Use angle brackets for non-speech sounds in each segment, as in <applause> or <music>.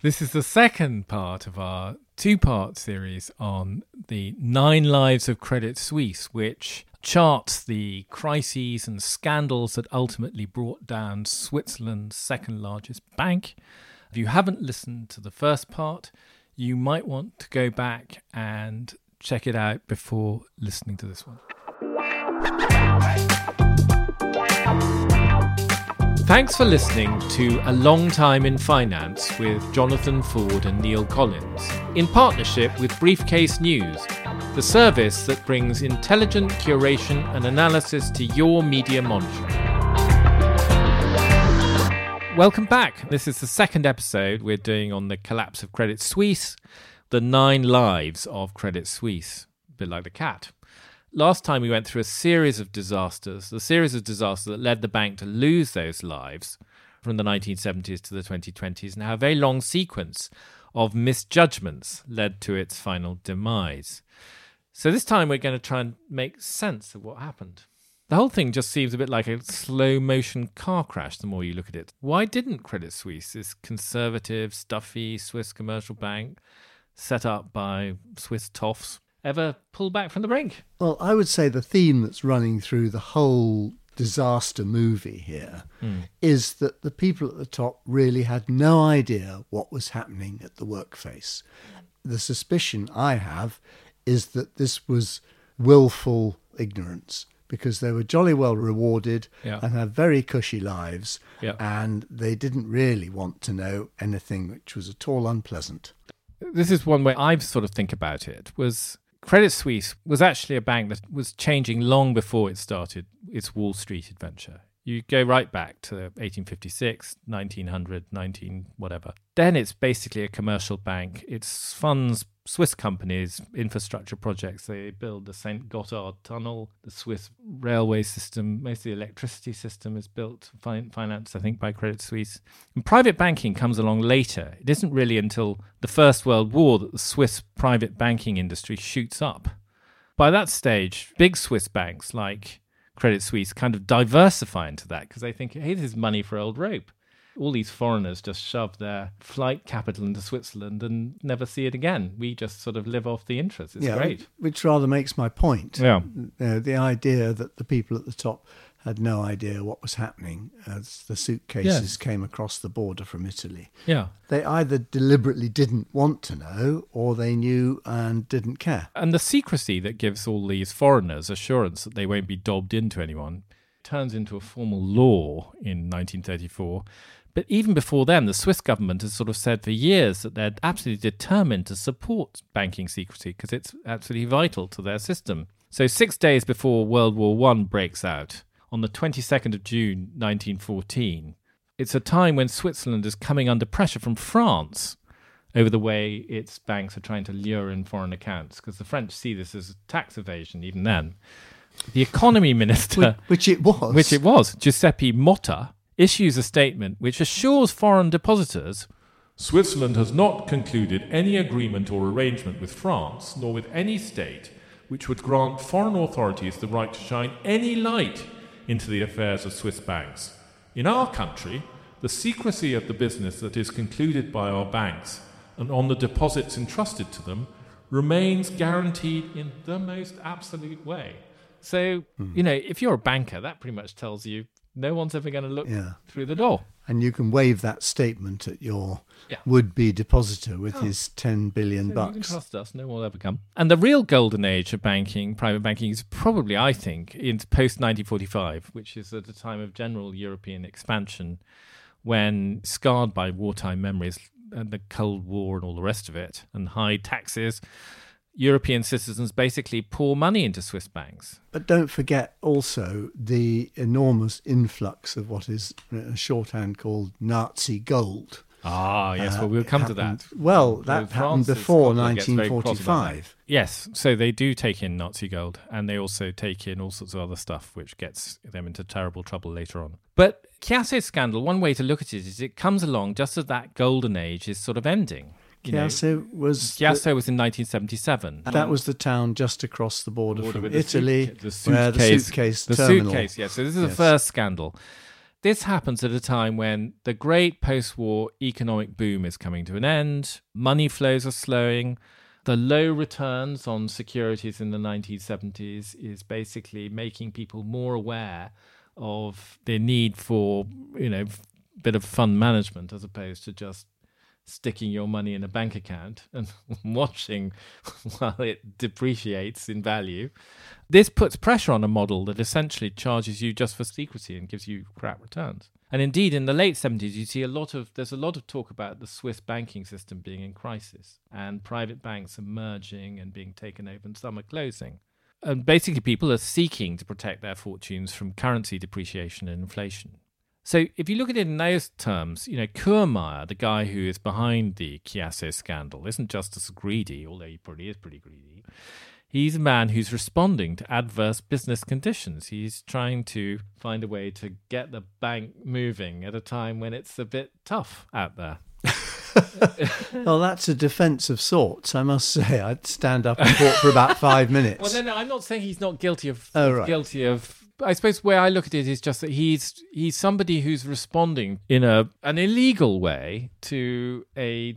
This is the second part of our two part series on the nine lives of Credit Suisse, which charts the crises and scandals that ultimately brought down Switzerland's second largest bank. If you haven't listened to the first part, you might want to go back and check it out before listening to this one. Thanks for listening to A Long Time in Finance with Jonathan Ford and Neil Collins, in partnership with Briefcase News, the service that brings intelligent curation and analysis to your media monitoring. Welcome back. This is the second episode we're doing on the collapse of Credit Suisse, the nine lives of Credit Suisse, a bit like the cat. Last time we went through a series of disasters, the series of disasters that led the bank to lose those lives from the 1970s to the 2020s, and how a very long sequence of misjudgments led to its final demise. So this time we're going to try and make sense of what happened. The whole thing just seems a bit like a slow motion car crash the more you look at it. Why didn't Credit Suisse, this conservative, stuffy Swiss commercial bank set up by Swiss toffs, ever pull back from the brink? Well, I would say the theme that's running through the whole disaster movie here Hmm. is that the people at the top really had no idea what was happening at the workface. The suspicion I have is that this was willful ignorance because they were jolly well rewarded Yeah. and had very cushy lives Yeah. and they didn't really want to know anything which was at all unpleasant. this is one way I've sort of think about it was Credit Suisse was actually a bank that was changing long before it started its Wall Street adventure. You go right back to 1856, 1900, 19 whatever. Then it's basically a commercial bank. It funds Swiss companies, infrastructure projects. They build the St. Gotthard Tunnel, the Swiss railway system. Most of the electricity system is built, fin- financed, I think, by Credit Suisse. And private banking comes along later. It isn't really until the First World War that the Swiss private banking industry shoots up. By that stage, big Swiss banks like Credit Suisse kind of diversify into that because they think, hey, this is money for old rope. All these foreigners just shove their flight capital into Switzerland and never see it again. We just sort of live off the interest. It's great. Which rather makes my point. Yeah. Uh, the idea that the people at the top had no idea what was happening as the suitcases came across the border from Italy. Yeah. They either deliberately didn't want to know or they knew and didn't care. And the secrecy that gives all these foreigners assurance that they won't be dobbed into anyone turns into a formal law in 1934. But even before then, the Swiss government has sort of said for years that they're absolutely determined to support banking secrecy because it's absolutely vital to their system. So, six days before World War One breaks out, on the 22nd of June 1914, it's a time when Switzerland is coming under pressure from France over the way its banks are trying to lure in foreign accounts because the French see this as tax evasion even then. The economy minister, Which it was. which it was, Giuseppe Motta, issues a statement which assures foreign depositors Switzerland has not concluded any agreement or arrangement with France, nor with any state, which would grant foreign authorities the right to shine any light into the affairs of Swiss banks. In our country, the secrecy of the business that is concluded by our banks and on the deposits entrusted to them remains guaranteed in the most absolute way. So, Hmm. you know, if you're a banker, that pretty much tells you no one's ever going to look Yeah. through the door. and you can wave that statement at your Yeah. would-be depositor with Oh. his 10 billion So You can bucks. trust us, no one will ever come. And the real golden age of banking, private banking, is probably, I think, in post 1945, which is at a time of general European expansion, when scarred by wartime memories and the Cold War and all the rest of it, and high taxes, European citizens basically pour money into Swiss banks. But don't forget also the enormous influx of what is shorthand called Nazi gold. Ah, yes. Uh, well, we'll come to that. Well, that happened before Scotland gets very cross about that. 1945. Yes, so they do take in Nazi gold, and they also take in all sorts of other stuff, which gets them into terrible trouble later on. But Chiasso scandal, one way to look at it is it comes along just as that golden age is sort of ending. You know, Chiasso was Chiasso was in 1977. that uh-huh. was the town just across the border, Border from with the Italy, suitca- the where the suitcase- suitcase the terminal. suitcase, yes. So this is the first scandal. This happens at a time when the great post war economic boom is coming to an end, money flows are slowing. The low returns on securities in the 1970s is basically making people more aware of their need for, you know, a bit of fund management as opposed to just sticking your money in a bank account and <laughs> watching while it depreciates in value. This puts pressure on a model that essentially charges you just for secrecy and gives you crap returns. And indeed, in the late 70s, you see a lot of there's a lot of talk about the Swiss banking system being in crisis and private banks emerging and being taken over, and some are closing. And basically, people are seeking to protect their fortunes from currency depreciation and inflation. So if you look at it in those terms, you know, Kuhrmeier, the guy who is behind the Chiasso scandal, isn't just as greedy, although he probably is pretty greedy. He's a man who's responding to adverse business conditions. He's trying to find a way to get the bank moving at a time when it's a bit tough out there. <laughs> well, that's a defence of sorts, I must say. I'd stand up and talk for about five minutes. <laughs> Well, no, no, I'm not saying he's not guilty of oh, right. guilty of I suppose where I look at it is just that he's he's somebody who's responding in a an illegal way to a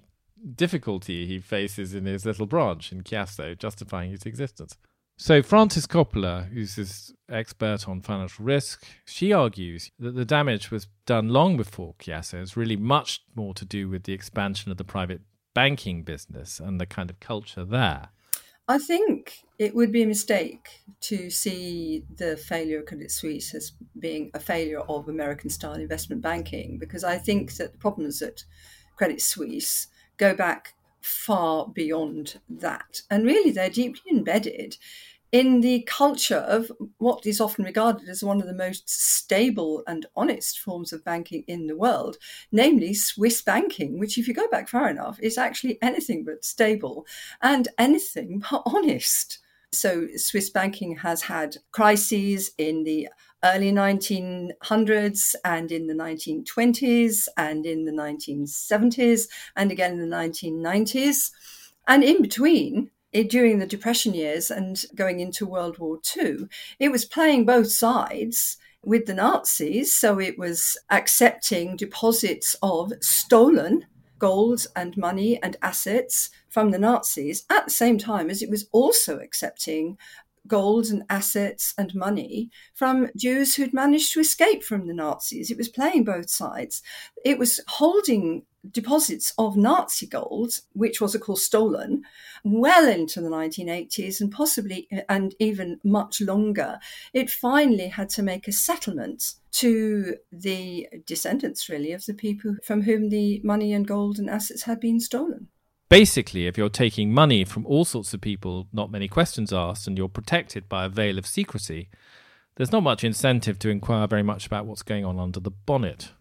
difficulty he faces in his little branch in Chiasso, justifying his existence. So Frances Coppola, who's this expert on financial risk, she argues that the damage was done long before Chiasso. It's really much more to do with the expansion of the private banking business and the kind of culture there. I think it would be a mistake to see the failure of Credit Suisse as being a failure of American style investment banking, because I think that the problems at Credit Suisse go back far beyond that. And really, they're deeply embedded in the culture of what is often regarded as one of the most stable and honest forms of banking in the world, namely Swiss banking, which, if you go back far enough, is actually anything but stable and anything but <laughs> honest. So, Swiss banking has had crises in the early 1900s and in the 1920s and in the 1970s and again in the 1990s. And in between, it, during the Depression years and going into World War II, it was playing both sides with the Nazis. So it was accepting deposits of stolen gold and money and assets from the Nazis at the same time as it was also accepting gold and assets and money from Jews who'd managed to escape from the Nazis. It was playing both sides. It was holding deposits of Nazi gold, which was, of course, stolen, well into the 1980s and possibly and even much longer. It finally had to make a settlement to the descendants, really, of the people from whom the money and gold and assets had been stolen. Basically, if you're taking money from all sorts of people, not many questions asked, and you're protected by a veil of secrecy, there's not much incentive to inquire very much about what's going on under the bonnet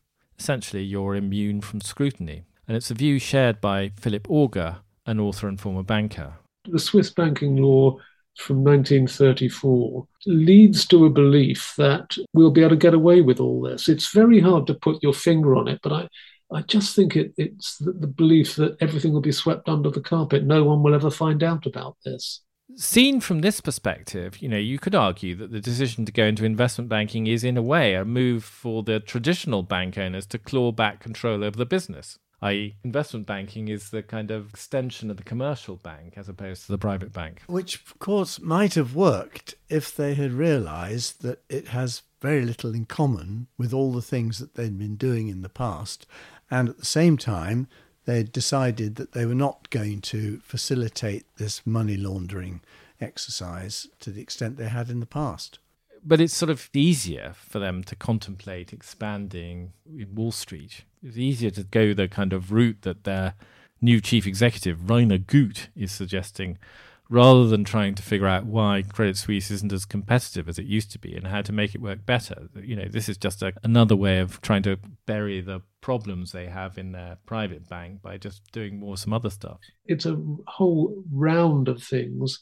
essentially you're immune from scrutiny. And it's a view shared by Philip Augar, an author and former banker. The Swiss banking law from 1934 leads to a belief that we'll be able to get away with all this. It's very hard to put your finger on it, but I, I just think it, it's the, the belief that everything will be swept under the carpet. No one will ever find out about this seen from this perspective, you know, you could argue that the decision to go into investment banking is, in a way, a move for the traditional bank owners to claw back control over the business. I.e., investment banking is the kind of extension of the commercial bank as opposed to the private bank. Which, of course, might have worked if they had realised that it has very little in common with all the things that they'd been doing in the past, and at the same time, they decided that they were not going to facilitate this money laundering exercise to the extent they had in the past. But it's sort of easier for them to contemplate expanding in Wall Street. It's easier to go the kind of route that their new chief executive, Rainer Gut, is suggesting, rather than trying to figure out why Credit Suisse isn't as competitive as it used to be and how to make it work better. You know, this is just a, another way of trying to bury the problems they have in their private bank by just doing more some other stuff. It's a whole round of things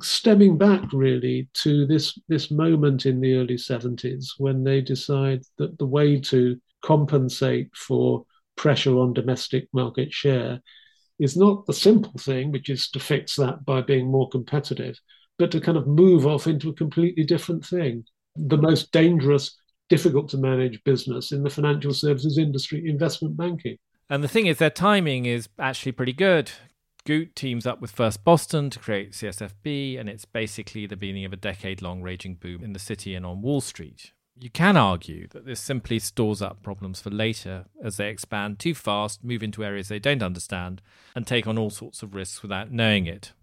stemming back really to this this moment in the early 70s when they decide that the way to compensate for pressure on domestic market share is not the simple thing, which is to fix that by being more competitive, but to kind of move off into a completely different thing. The most dangerous difficult to manage business in the financial services industry, investment banking. And the thing is, their timing is actually pretty good. Gut teams up with First Boston to create CSFB, and it's basically the beginning of a decade long raging boom in the city and on Wall Street. You can argue that this simply stores up problems for later as they expand too fast, move into areas they don't understand, and take on all sorts of risks without knowing it.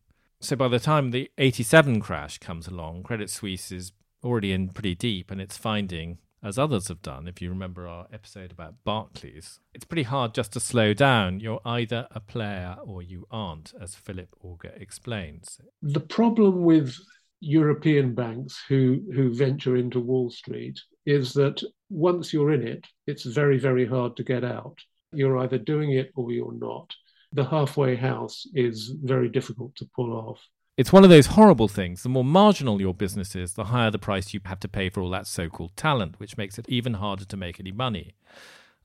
So by the time the 87 crash comes along, Credit Suisse is already in pretty deep and it's finding as others have done, if you remember our episode about Barclays, it's pretty hard just to slow down. You're either a player or you aren't, as Philip Augar explains. The problem with European banks who, who venture into Wall Street is that once you're in it, it's very, very hard to get out. You're either doing it or you're not. The halfway house is very difficult to pull off. It's one of those horrible things. The more marginal your business is, the higher the price you have to pay for all that so called talent, which makes it even harder to make any money.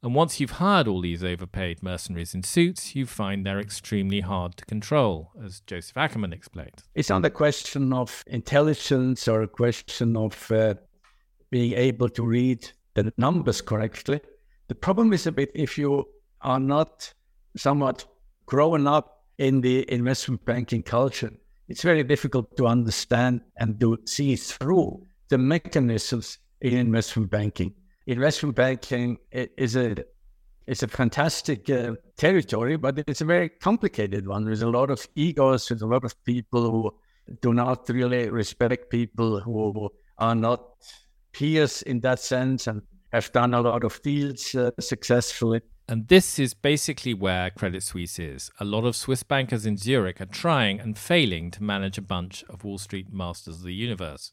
And once you've hired all these overpaid mercenaries in suits, you find they're extremely hard to control, as Josef Ackermann explained. It's not a question of intelligence or a question of uh, being able to read the numbers correctly. The problem is a bit if you are not somewhat grown up in the investment banking culture it's very difficult to understand and to see through the mechanisms in investment banking. Investment banking is a it's a fantastic uh, territory, but it's a very complicated one. There's a lot of egos, there's a lot of people who do not really respect people who are not peers in that sense and have done a lot of deals uh, successfully. And this is basically where Credit Suisse is. A lot of Swiss bankers in Zurich are trying and failing to manage a bunch of Wall Street masters of the universe.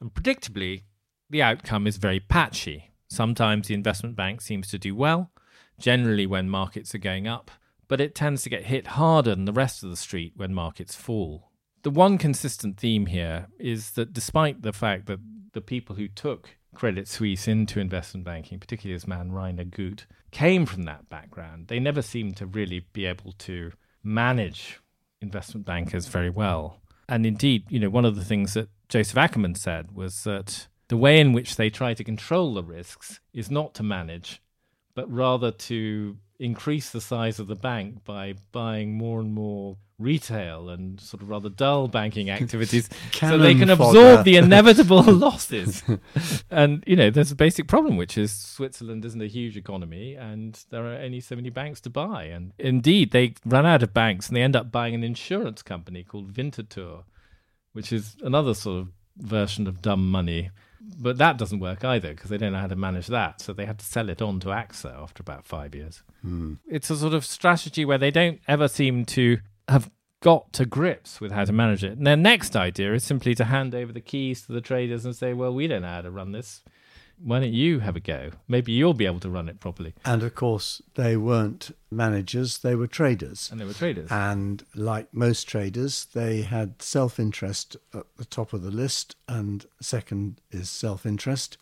And predictably, the outcome is very patchy. Sometimes the investment bank seems to do well, generally when markets are going up, but it tends to get hit harder than the rest of the street when markets fall. The one consistent theme here is that despite the fact that the people who took Credit Suisse into investment banking, particularly this man Rainer Gut, came from that background. They never seemed to really be able to manage investment bankers very well. And indeed, you know, one of the things that Josef Ackermann said was that the way in which they try to control the risks is not to manage, but rather to increase the size of the bank by buying more and more retail and sort of rather dull banking <laughs> activities so they can absorb the <laughs> inevitable <laughs> losses. and, you know, there's a basic problem, which is Switzerland isn't a huge economy and there are only so many banks to buy. And indeed, they run out of banks and they end up buying an insurance company called Winterthur, which is another sort of version of dumb money. But that doesn't work either because they don't know how to manage that. So they had to sell it on to AXA after about five years. Hmm. It's a sort of strategy where they don't ever seem to have got to grips with how to manage it. And their next idea is simply to hand over the keys to the traders and say, well, we don't know how to run this. Why don't you have a go? Maybe you'll be able to run it properly. And of course, they weren't managers, they were traders. And they were traders. And like most traders, they had self interest at the top of the list, and second is self interest.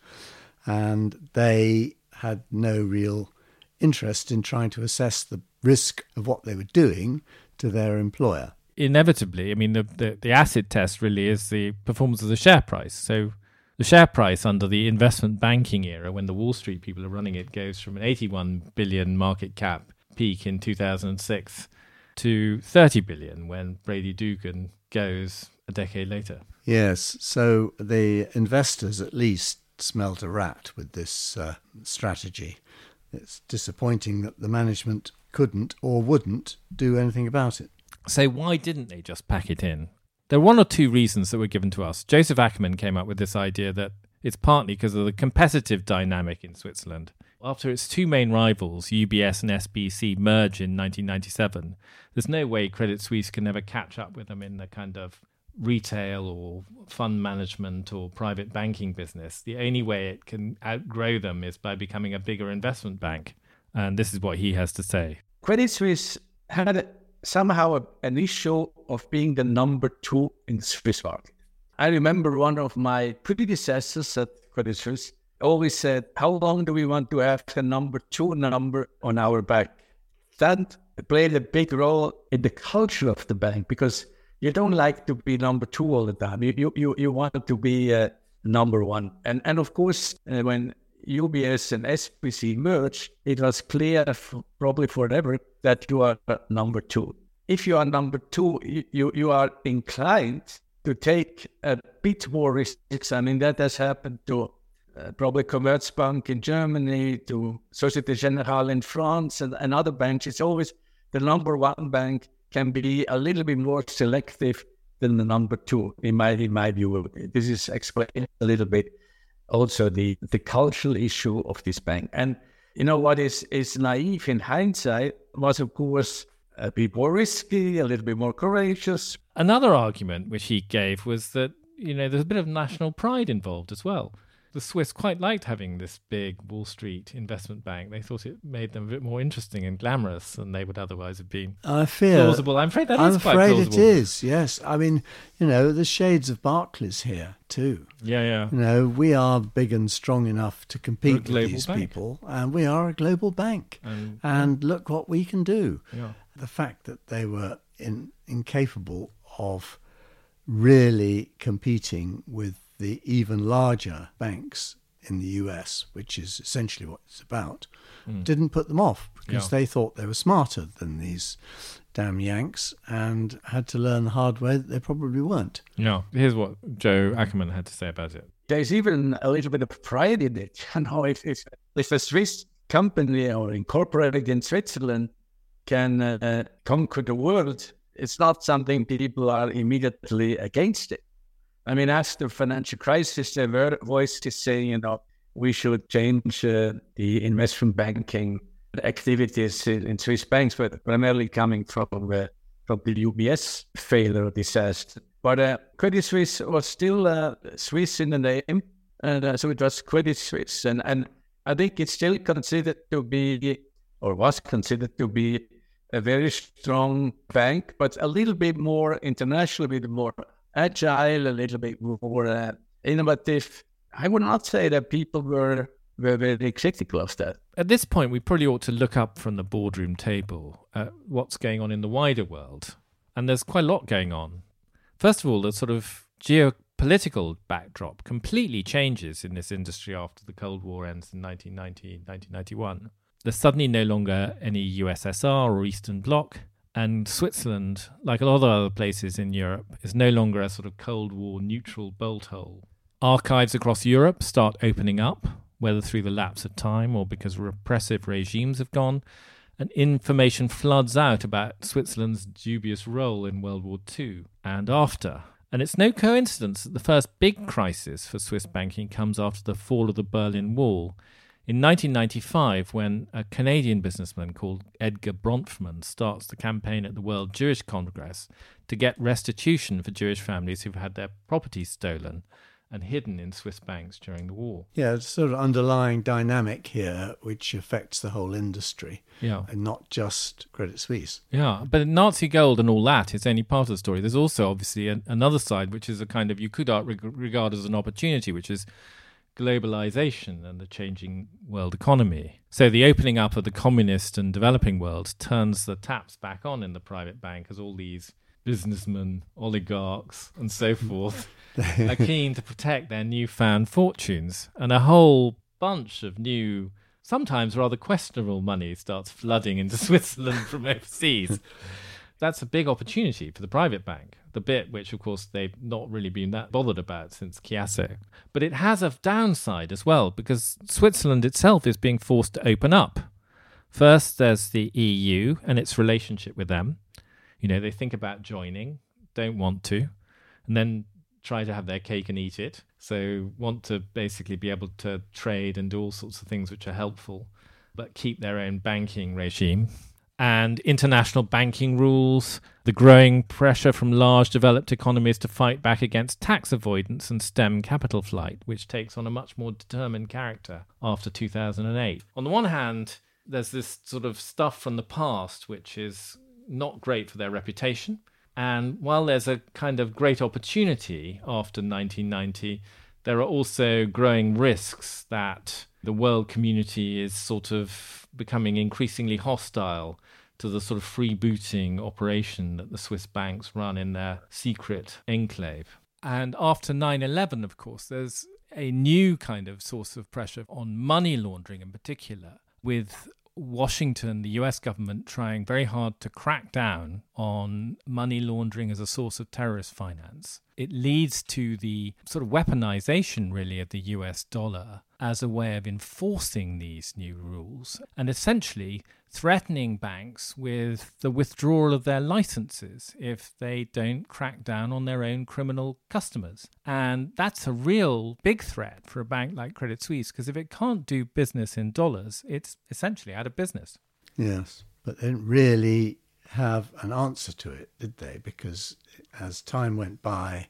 And they had no real interest in trying to assess the risk of what they were doing to their employer. Inevitably, I mean, the, the, the acid test really is the performance of the share price. So the share price under the investment banking era, when the Wall Street people are running it, goes from an 81 billion market cap peak in 2006 to 30 billion when Brady Dougan goes a decade later. Yes, so the investors at least smelt a rat with this uh, strategy. It's disappointing that the management couldn't or wouldn't do anything about it. So, why didn't they just pack it in? There are one or two reasons that were given to us. Josef Ackermann came up with this idea that it's partly because of the competitive dynamic in Switzerland. After its two main rivals, UBS and SBC, merge in 1997, there's no way Credit Suisse can ever catch up with them in the kind of retail or fund management or private banking business. The only way it can outgrow them is by becoming a bigger investment bank. And this is what he has to say. Credit Suisse had somehow an issue of being the number two in the Swiss market. I remember one of my predecessors at Credit Suisse always said, How long do we want to have the number two number on our back? That played a big role in the culture of the bank because you don't like to be number two all the time. You you you, you want to be uh, number one. And and of course, uh, when UBS and SBC merged, it was clear, probably forever, that you are number two. If you are number two, you, you are inclined to take a bit more risks. I mean, that has happened to uh, probably Commerzbank in Germany, to Societe Generale in France, and, and other banks. It's always the number one bank can be a little bit more selective than the number two, in my in my view. This is explained a little bit also the the cultural issue of this bank. And you know what is is naive in hindsight was of course a bit more risky, a little bit more courageous. Another argument which he gave was that you know there's a bit of national pride involved as well the Swiss quite liked having this big Wall Street investment bank. They thought it made them a bit more interesting and glamorous than they would otherwise have been. I fear plausible. I'm afraid that I'm is quite afraid plausible. it is. Yes, I mean, you know, the shades of Barclays here too. Yeah, yeah. You know, we are big and strong enough to compete with these bank. people, and we are a global bank. And, And look what we can do. yeah. The fact that they were in, incapable of really competing with the even larger banks in the US, which is essentially what it's about, didn't put them off because Yeah. they thought they were smarter than these damn Yanks and had to learn the hard way that they probably weren't. Yeah. Here's what Joe Ackermann had to say about it. There's even a little bit of pride in it. <laughs> You know, if if, if a Swiss company or incorporated in Switzerland can uh, conquer the world, it's not something people are immediately against it. I mean, after the financial crisis, there were voices saying, you know, we should change uh, the investment banking activities in, in Swiss banks, but primarily coming from uh, from the UBS failure disaster. But uh, Credit Suisse was still uh, Swiss in the name, and uh, so it was Credit Suisse, and and I think it's still considered to be, or was considered to be, a very strong bank, but a little bit more international, a bit more agile, a little bit more uh, innovative. I would not say that people were were very critical of that. At this point, we probably ought to look up from the boardroom table at what's going on in the wider world. And there's quite a lot going on. First of all, the sort of geopolitical backdrop completely changes in this industry after the Cold War ends in 1990, 1991. There's suddenly no longer any USSR or Eastern Bloc. And Switzerland, like a lot of other places in Europe, is no longer a sort of Cold War neutral bolt hole. Archives across Europe start opening up, whether through the lapse of time or because repressive regimes have gone, and information floods out about Switzerland's dubious role in World War II and after. And it's no coincidence that the first big crisis for Swiss banking comes after the fall of the Berlin Wall. In 1995, when a Canadian businessman called Edgar Bronfman starts the campaign at the World Jewish Congress to get restitution for Jewish families who've had their properties stolen and hidden in Swiss banks during the war. Yeah, it's sort of underlying dynamic here which affects the whole industry Yeah. and not just Credit Suisse. Yeah, but Nazi gold and all that is only part of the story. There's also obviously an, another side, which is a kind of you could regard as an opportunity, which is globalization and the changing world economy. So the opening up of the communist and developing world turns the taps back on in the private bank as all these businessmen, oligarchs, and so <laughs> forth <laughs> are keen to protect their newfound fortunes, and a whole bunch of new, sometimes rather questionable money starts flooding into <laughs> Switzerland from overseas. That's a big opportunity for the private bank, the bit which, of course, they've not really been that bothered about since Chiasso. But it has a downside as well, because Switzerland itself is being forced to open up. First, there's the EU and its relationship with them. You know, they think about joining, don't want to, and then try to have their cake and eat it. So, want to basically be able to trade and do all sorts of things which are helpful, but keep their own banking regime. And international banking rules, the growing pressure from large developed economies to fight back against tax avoidance and stem capital flight, which takes on a much more determined character after 2008. On the one hand, there's this sort of stuff from the past which is not great for their reputation. And while there's a kind of great opportunity after 1990, there are also growing risks that the world community is sort of becoming increasingly hostile to the sort of freebooting operation that the Swiss banks run in their secret enclave. And after 9 11, of course, there's a new kind of source of pressure on money laundering in particular, with Washington, the US government, trying very hard to crack down on money laundering as a source of terrorist finance. It leads to the sort of weaponization, really, of the US dollar as a way of enforcing these new rules and essentially threatening banks with the withdrawal of their licenses if they don't crack down on their own criminal customers. And that's a real big threat for a bank like Credit Suisse because if it can't do business in dollars, it's essentially out of business. Yes, but they didn't really have an answer to it, did they? Because as time went by,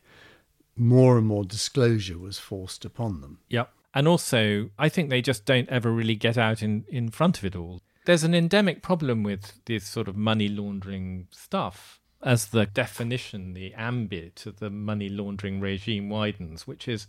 more and more disclosure was forced upon them. Yep. And also, I think they just don't ever really get out in, in front of it all. There's an endemic problem with this sort of money laundering stuff as the definition, the ambit of the money laundering regime widens, which is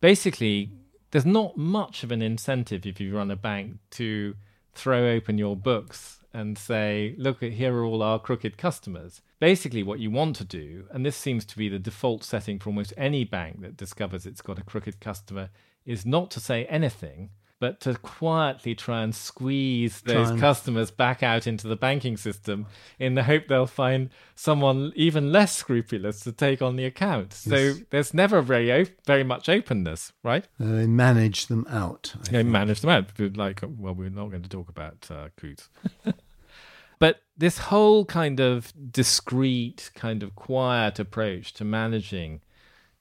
basically there's not much of an incentive if you run a bank to throw open your books and say, look, here are all our crooked customers. Basically, what you want to do, and this seems to be the default setting for almost any bank that discovers it's got a crooked customer, is not to say anything but to quietly try and squeeze those and... customers back out into the banking system in the hope they'll find someone even less scrupulous to take on the account. So yes. there's never very op- very much openness, right? Uh, they manage them out. I they think. manage them out. Like, well, we're not going to talk about uh, Coutts. <laughs> but this whole kind of discreet, kind of quiet approach to managing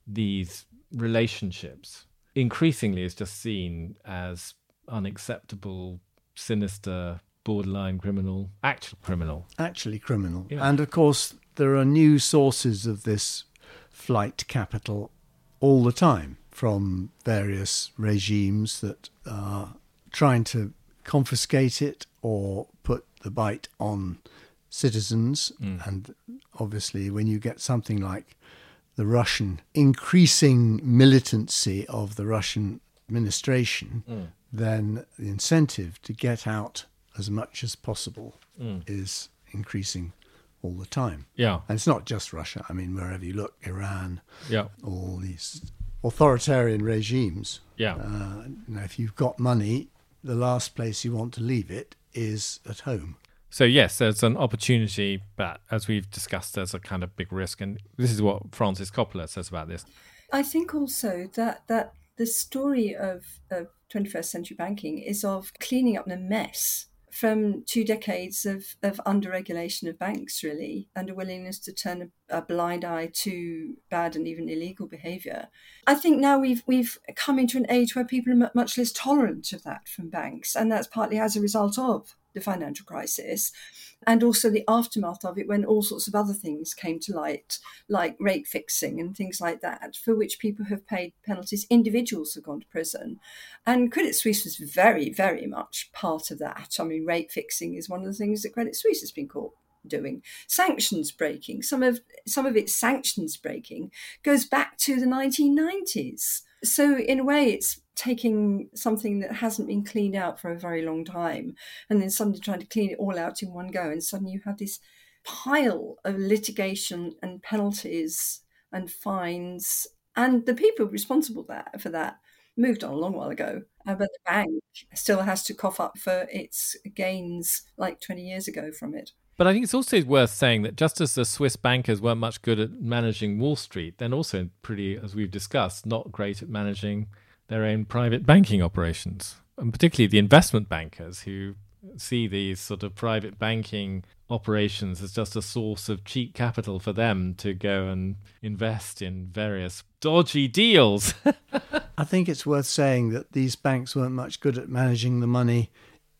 these relationships increasingly is just seen as unacceptable, sinister, borderline criminal, actual criminal. Actually criminal. Yeah. And of course, there are new sources of this flight capital all the time from various regimes that are trying to confiscate it or put the bite on citizens. Mm. And obviously, when you get something like the Russian increasing militancy of the Russian administration, mm. then the incentive to get out as much as possible mm. is increasing all the time. Yeah. And it's not just Russia. I mean, wherever you look, Iran, yeah. all these authoritarian regimes. Yeah. Uh, you know, if you've got money, the last place you want to leave it is at home. So yes, there's an opportunity, but as we've discussed, there's a kind of big risk, and this is what Frances Coppola says about this. I think also that that the story of, of 21st century banking is of cleaning up the mess from two decades of, of under-regulation of banks, really, and a willingness to turn a, a, blind eye to bad and even illegal behaviour. I think now we've we've come into an age where people are much less tolerant of that from banks, and that's partly as a result of the financial crisis and also the aftermath of it when all sorts of other things came to light, like rate fixing and things like that, for which people have paid penalties. Individuals have gone to prison. And Credit Suisse was very, very much part of that. I mean, rate fixing is one of the things that Credit Suisse has been caught doing sanctions breaking some of some of its sanctions breaking goes back to the 1990s so in a way it's taking something that hasn't been cleaned out for a very long time and then suddenly trying to clean it all out in one go and suddenly you have this pile of litigation and penalties and fines and the people responsible that, for that moved on a long while ago. Uh, but the bank still has to cough up for its gains like 20 years ago from it but I think it's also worth saying that just as the Swiss bankers weren't much good at managing Wall Street, then also pretty, as we've discussed, not great at managing their own private banking operations, and particularly the investment bankers who see these sort of private banking operations as just a source of cheap capital for them to go and invest in various dodgy deals. <laughs> I think it's worth saying that these banks weren't much good at managing the money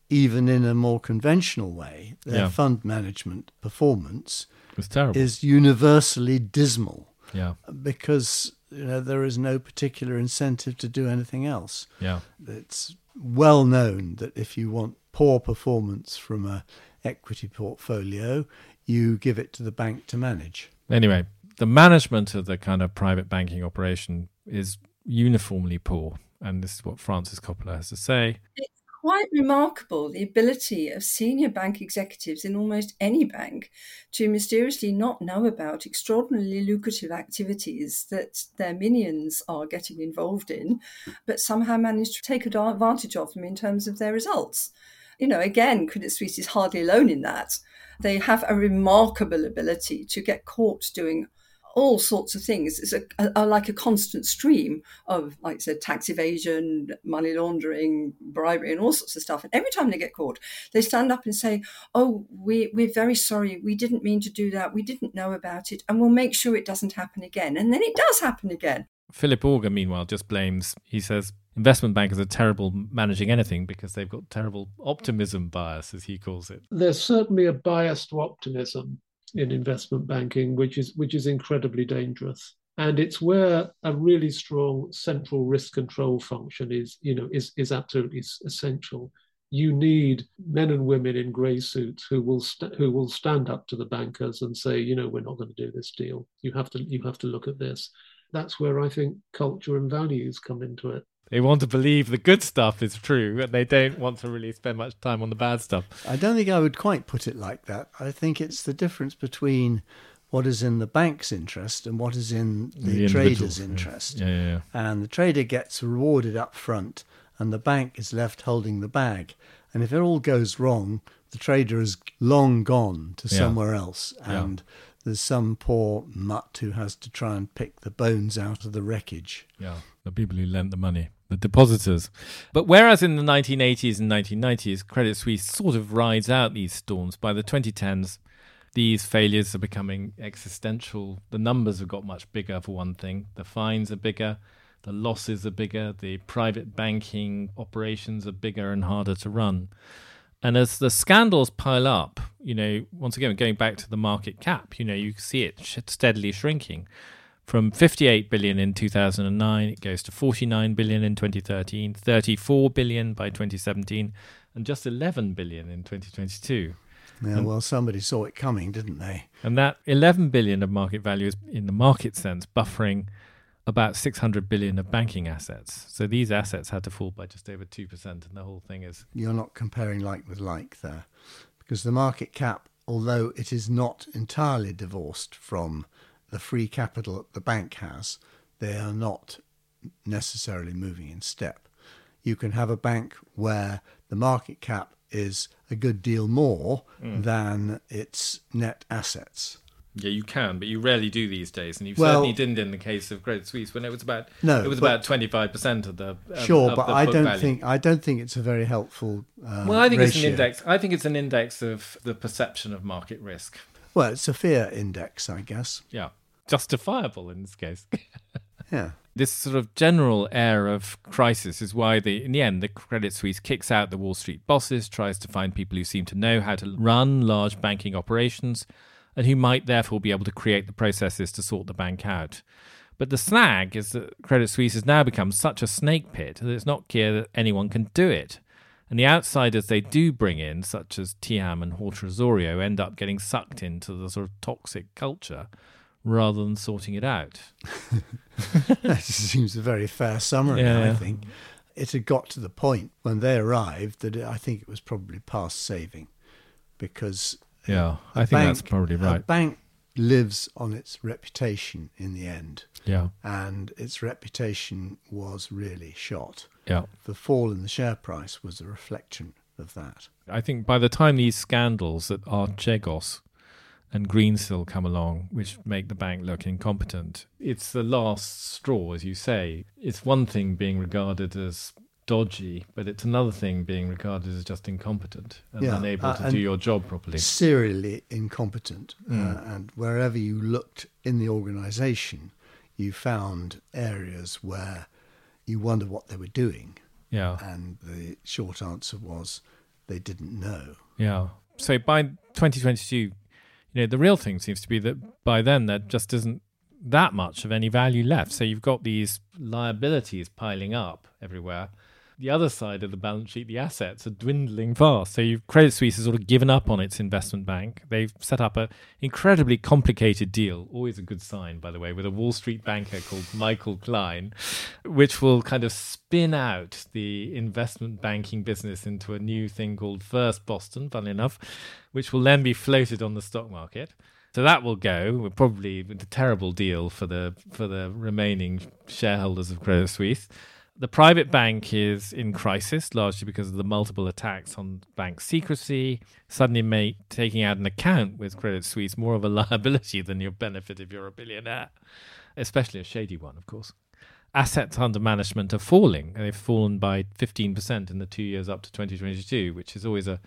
even in a more conventional way. Their yeah. fund management performance is universally dismal. Yeah. Because you know, there is no particular incentive to do anything else. Yeah. It's well known that if you want poor performance from a equity portfolio, you give it to the bank to manage. Anyway, the management of the kind of private banking operation is uniformly poor. And this is what Frances Coppola has to say. It's quite remarkable the ability of senior bank executives in almost any bank to mysteriously not know about extraordinarily lucrative activities that their minions are getting involved in, but somehow manage to take advantage of them in terms of their results. You know, again, Credit Suisse is hardly alone in that. They have a remarkable ability to get caught doing all sorts of things. It's a, a, like a constant stream of, like I said, tax evasion, money laundering, bribery, and all sorts of stuff. And every time they get caught, they stand up and say, "Oh, we, we're very sorry. We didn't mean to do that. We didn't know about it, and we'll make sure it doesn't happen again." And then it does happen again. Philip Augar, meanwhile, just blames. He says investment bankers are terrible managing anything because they've got terrible optimism bias, as he calls it. There's certainly a bias to optimism in investment banking, which is which is incredibly dangerous. And it's where a really strong central risk control function is, you know, is is absolutely essential. You need men and women in grey suits who will st- who will stand up to the bankers and say, you know, we're not going to do this deal. You have to you have to look at this. That's where I think culture and values come into it. They want to believe the good stuff is true, and they don't want to really spend much time on the bad stuff. I don't think I would quite put it like that. I think it's the difference between what is in the bank's interest and what is in the, the trader's interest. Yeah. Yeah, yeah. And the trader gets rewarded up front, and the bank is left holding the bag. And if it all goes wrong, the trader is long gone to somewhere else, and there's some poor mutt who has to try and pick the bones out of the wreckage. Yeah, the people who lent the money the depositors. But whereas in the 1980s and 1990s, Credit Suisse sort of rides out these storms, by the 2010s, these failures are becoming existential. The numbers have got much bigger, for one thing. The fines are bigger, the losses are bigger, the private banking operations are bigger and harder to run. And as the scandals pile up, you know, once again, going back to the market cap, you know, you see it steadily shrinking. From 58 billion in 2009, it goes to 49 billion in 2013, 34 billion by 2017, and just 11 billion in 2022. Yeah, and, well, somebody saw it coming, didn't they? And that 11 billion of market value is, in the market sense, buffering about 600 billion of banking assets. So these assets had to fall by just over 2%, and the whole thing is. You're not comparing like with like there, because the market cap, although it is not entirely divorced from the free capital that the bank has, they are not necessarily moving in step. You can have a bank where the market cap is a good deal more mm. than its net assets. Yeah, you can, but you rarely do these days, and you well, certainly didn't in the case of Credit Suisse when it was about no, it was about twenty five percent of the sure, of but I don't value. think I don't think it's a very helpful. Um, well, I think ratio. it's an index. I think it's an index of the perception of market risk. Well, it's a fear index, I guess. Yeah, justifiable in this case. <laughs> yeah. This sort of general air of crisis is why, the, in the end, the Credit Suisse kicks out the Wall Street bosses, tries to find people who seem to know how to run large banking operations, and who might therefore be able to create the processes to sort the bank out. But the snag is that Credit Suisse has now become such a snake pit that it's not clear that anyone can do it. And the outsiders they do bring in, such as Thiam and Horta Osorio, end up getting sucked into the sort of toxic culture rather than sorting it out. <laughs> that seems a very fair summary, yeah. I think. It had got to the point when they arrived that I think it was probably past saving because. Yeah, I think bank, that's probably right. A bank lives on its reputation in the end. Yeah. And its reputation was really shot. Yeah. The fall in the share price was a reflection of that. I think by the time these scandals at Archegos and Greensill come along, which make the bank look incompetent. It's the last straw, as you say. It's one thing being regarded as dodgy, but it's another thing being regarded as just incompetent and yeah, unable uh, to do your job properly. Serially incompetent. Mm. Uh, and wherever you looked in the organization, you found areas where you wonder what they were doing. Yeah. And the short answer was they didn't know. Yeah. So by 2022, you know, the real thing seems to be that by then there just isn't that much of any value left. So you've got these liabilities piling up everywhere, the other side of the balance sheet, the assets are dwindling fast. So Credit Suisse has sort of given up on its investment bank. They've set up an incredibly complicated deal, always a good sign, by the way, with a Wall Street banker called Michael Klein, which will kind of spin out the investment banking business into a new thing called First Boston, funnily enough, which will then be floated on the stock market. So that will go. Probably a terrible deal for the for the remaining shareholders of Credit Suisse. The private bank is in crisis, largely because of the multiple attacks on bank secrecy, suddenly make taking out an account with Credit Suisse more of a <laughs> liability than your benefit if you're a billionaire, especially a shady one, of course. Assets under management are falling. They've fallen by 15% in the two years up to 2022, which is always a,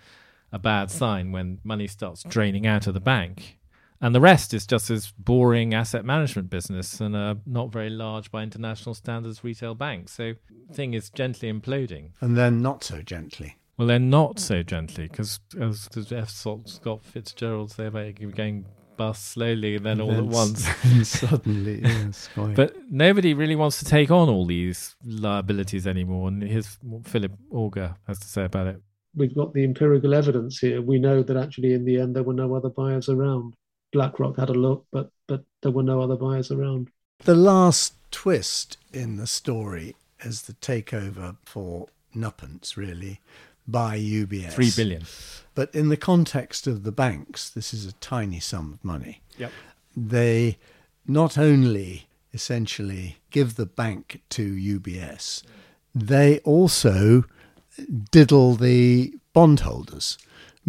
a bad sign when money starts draining out of the bank and the rest is just this boring asset management business and a not very large by international standards retail bank. So thing is gently imploding. And then not so gently. Well, they're not so gently because as F. Scott Fitzgerald say about it, going bust slowly and then all at once. <laughs> suddenly, yes. <laughs> Quite. But nobody really wants to take on all these liabilities anymore. And here's what Philip Augar has to say about it. We've got the empirical evidence here. We know that actually, in the end, there were no other buyers around. BlackRock had a look, but but there were no other buyers around. The last twist in the story is the takeover for Nuppence, really, by UBS. Three billion. But in the context of the banks, this is a tiny sum of money. Yep. They not only essentially give the bank to UBS, they also diddle the bondholders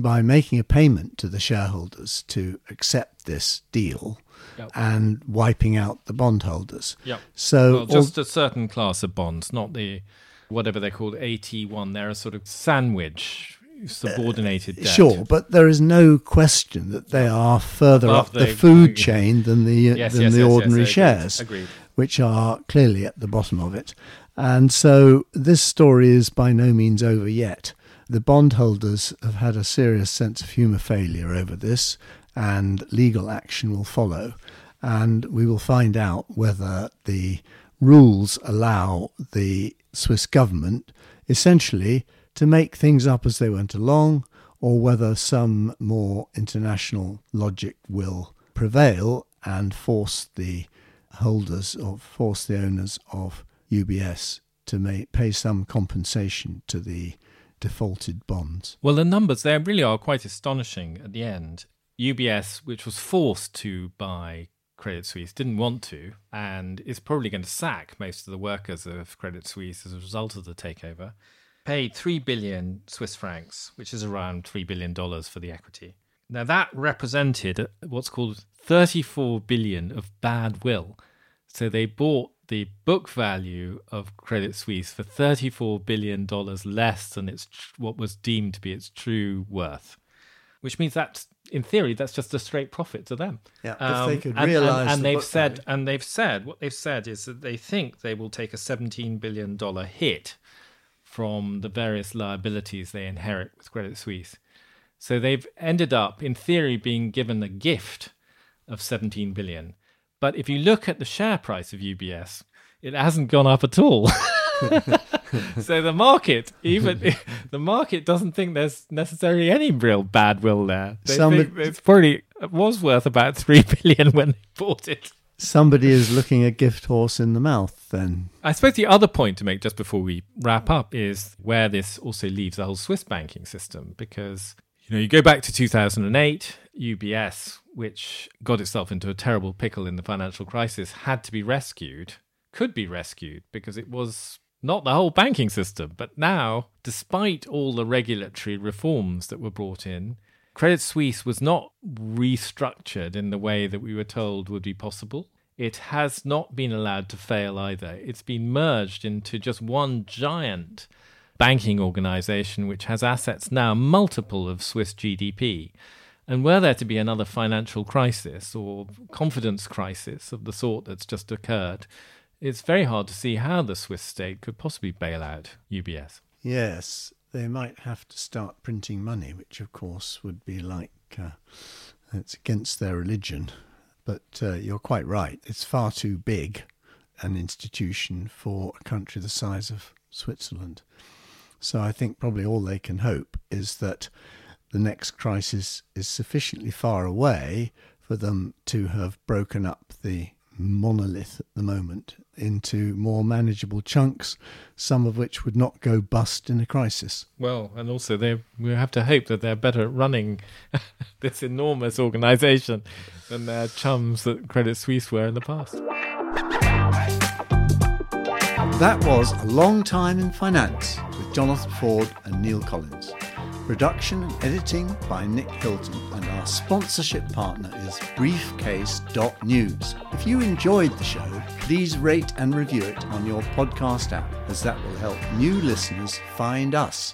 by making a payment to the shareholders to accept this deal yep. and wiping out the bondholders. Yep. So well, just all, a certain class of bonds, not the whatever they're called AT1. They're a sort of sandwich subordinated uh, debt. Sure, but there is no question that they are further Above up the, the food chain than the yes, than yes, the yes, ordinary shares, Agreed. which are clearly at the bottom of it. And so this story is by no means over yet the bondholders have had a serious sense of humour failure over this, and legal action will follow. And we will find out whether the rules allow the Swiss government essentially to make things up as they went along, or whether some more international logic will prevail and force the holders or force the owners of UBS to make, pay some compensation to the defaulted bonds. Well, the numbers there really are quite astonishing at the end. UBS, which was forced to buy Credit Suisse, didn't want to, and is probably going to sack most of the workers of Credit Suisse as a result of the takeover, paid 3 billion Swiss francs, which is around $3 billion for the equity. Now, that represented what's called 34 billion of bad will. So they bought the book value of Credit Suisse for $34 billion less than its what was deemed to be its true worth, which means that, in theory, that's just a straight profit to them. Yeah, um, if they could realize and, and, and the they've said, value. and they've said, what they've said is that they think they will take a $17 billion hit from the various liabilities they inherit with Credit Suisse. So they've ended up, in theory, being given a gift of 17 billion but if you look at the share price of UBS, it hasn't gone up at all. <laughs> so the market, even <laughs> the market, doesn't think there's necessarily any real bad will there. They Somebody, think it's probably it was worth about <laughs> three billion when they bought it. Somebody is looking a gift horse in the mouth. Then I suppose the other point to make just before we wrap up is where this also leaves the whole Swiss banking system because you know, you go back to 2008, UBS, which got itself into a terrible pickle in the financial crisis, had to be rescued, could be rescued because it was not the whole banking system. But now, despite all the regulatory reforms that were brought in, Credit Suisse was not restructured in the way that we were told would be possible. It has not been allowed to fail either. It's been merged into just one giant banking organization which has assets now multiple of Swiss GDP. And were there to be another financial crisis or confidence crisis of the sort that's just occurred, it's very hard to see how the Swiss state could possibly bail out UBS. Yes, they might have to start printing money, which of course would be like uh, it's against their religion. But uh, you're quite right; it's far too big an institution for a country the size of Switzerland. So I think probably all they can hope is that the next crisis is sufficiently far away for them to have broken up the monolith at the moment into more manageable chunks, some of which would not go bust in a crisis. Well, and also they we have to hope that they're better at running <laughs> this enormous organisation than their chums at Credit Suisse were in the past. That was A Long Time in Finance with Jonathan Ford and Neil Collins. Production and editing by Nick Hilton, and our sponsorship partner is Briefcase.news. If you enjoyed the show, please rate and review it on your podcast app, as that will help new listeners find us.